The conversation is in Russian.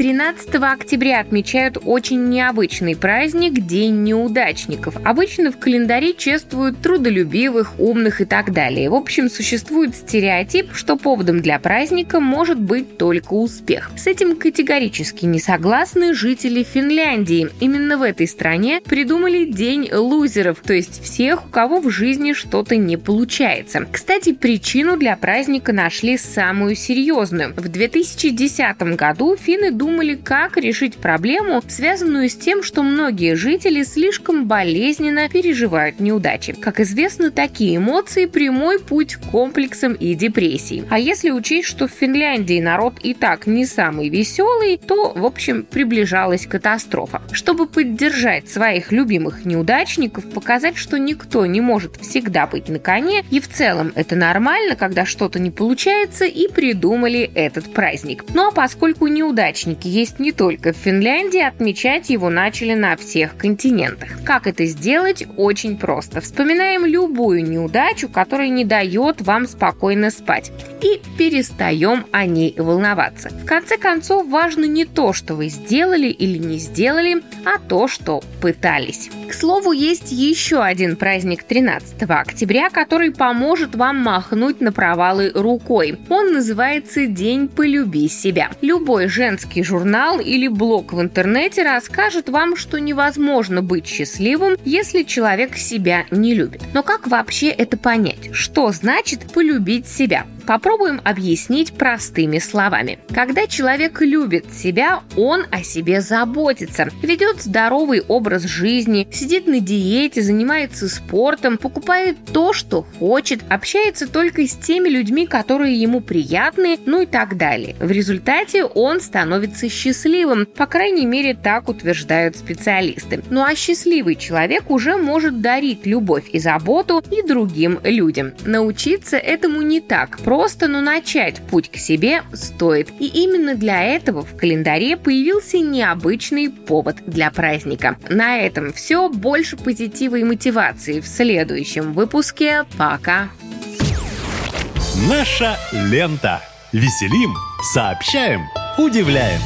13 октября отмечают очень необычный праздник – День неудачников. Обычно в календаре чествуют трудолюбивых, умных и так далее. В общем, существует стереотип, что поводом для праздника может быть только успех. С этим категорически не согласны жители Финляндии. Именно в этой стране придумали День лузеров, то есть всех, у кого в жизни что-то не получается. Кстати, причину для праздника нашли самую серьезную. В 2010 году финны думали, думали, как решить проблему, связанную с тем, что многие жители слишком болезненно переживают неудачи. Как известно, такие эмоции – прямой путь к комплексам и депрессии. А если учесть, что в Финляндии народ и так не самый веселый, то, в общем, приближалась катастрофа. Чтобы поддержать своих любимых неудачников, показать, что никто не может всегда быть на коне, и в целом это нормально, когда что-то не получается, и придумали этот праздник. Ну а поскольку неудачники праздник есть не только в Финляндии, отмечать его начали на всех континентах. Как это сделать? Очень просто. Вспоминаем любую неудачу, которая не дает вам спокойно спать. И перестаем о ней волноваться. В конце концов, важно не то, что вы сделали или не сделали, а то, что пытались. К слову, есть еще один праздник 13 октября, который поможет вам махнуть на провалы рукой. Он называется День полюби себя. Любой женский журнал или блог в интернете расскажет вам, что невозможно быть счастливым, если человек себя не любит. Но как вообще это понять? Что значит полюбить себя? Попробуем объяснить простыми словами. Когда человек любит себя, он о себе заботится, ведет здоровый образ жизни, сидит на диете, занимается спортом, покупает то, что хочет, общается только с теми людьми, которые ему приятны, ну и так далее. В результате он становится счастливым, по крайней мере так утверждают специалисты. Ну а счастливый человек уже может дарить любовь и заботу и другим людям. Научиться этому не так просто, просто, но начать путь к себе стоит. И именно для этого в календаре появился необычный повод для праздника. На этом все. Больше позитива и мотивации в следующем выпуске. Пока! Наша лента. Веселим, сообщаем, удивляем.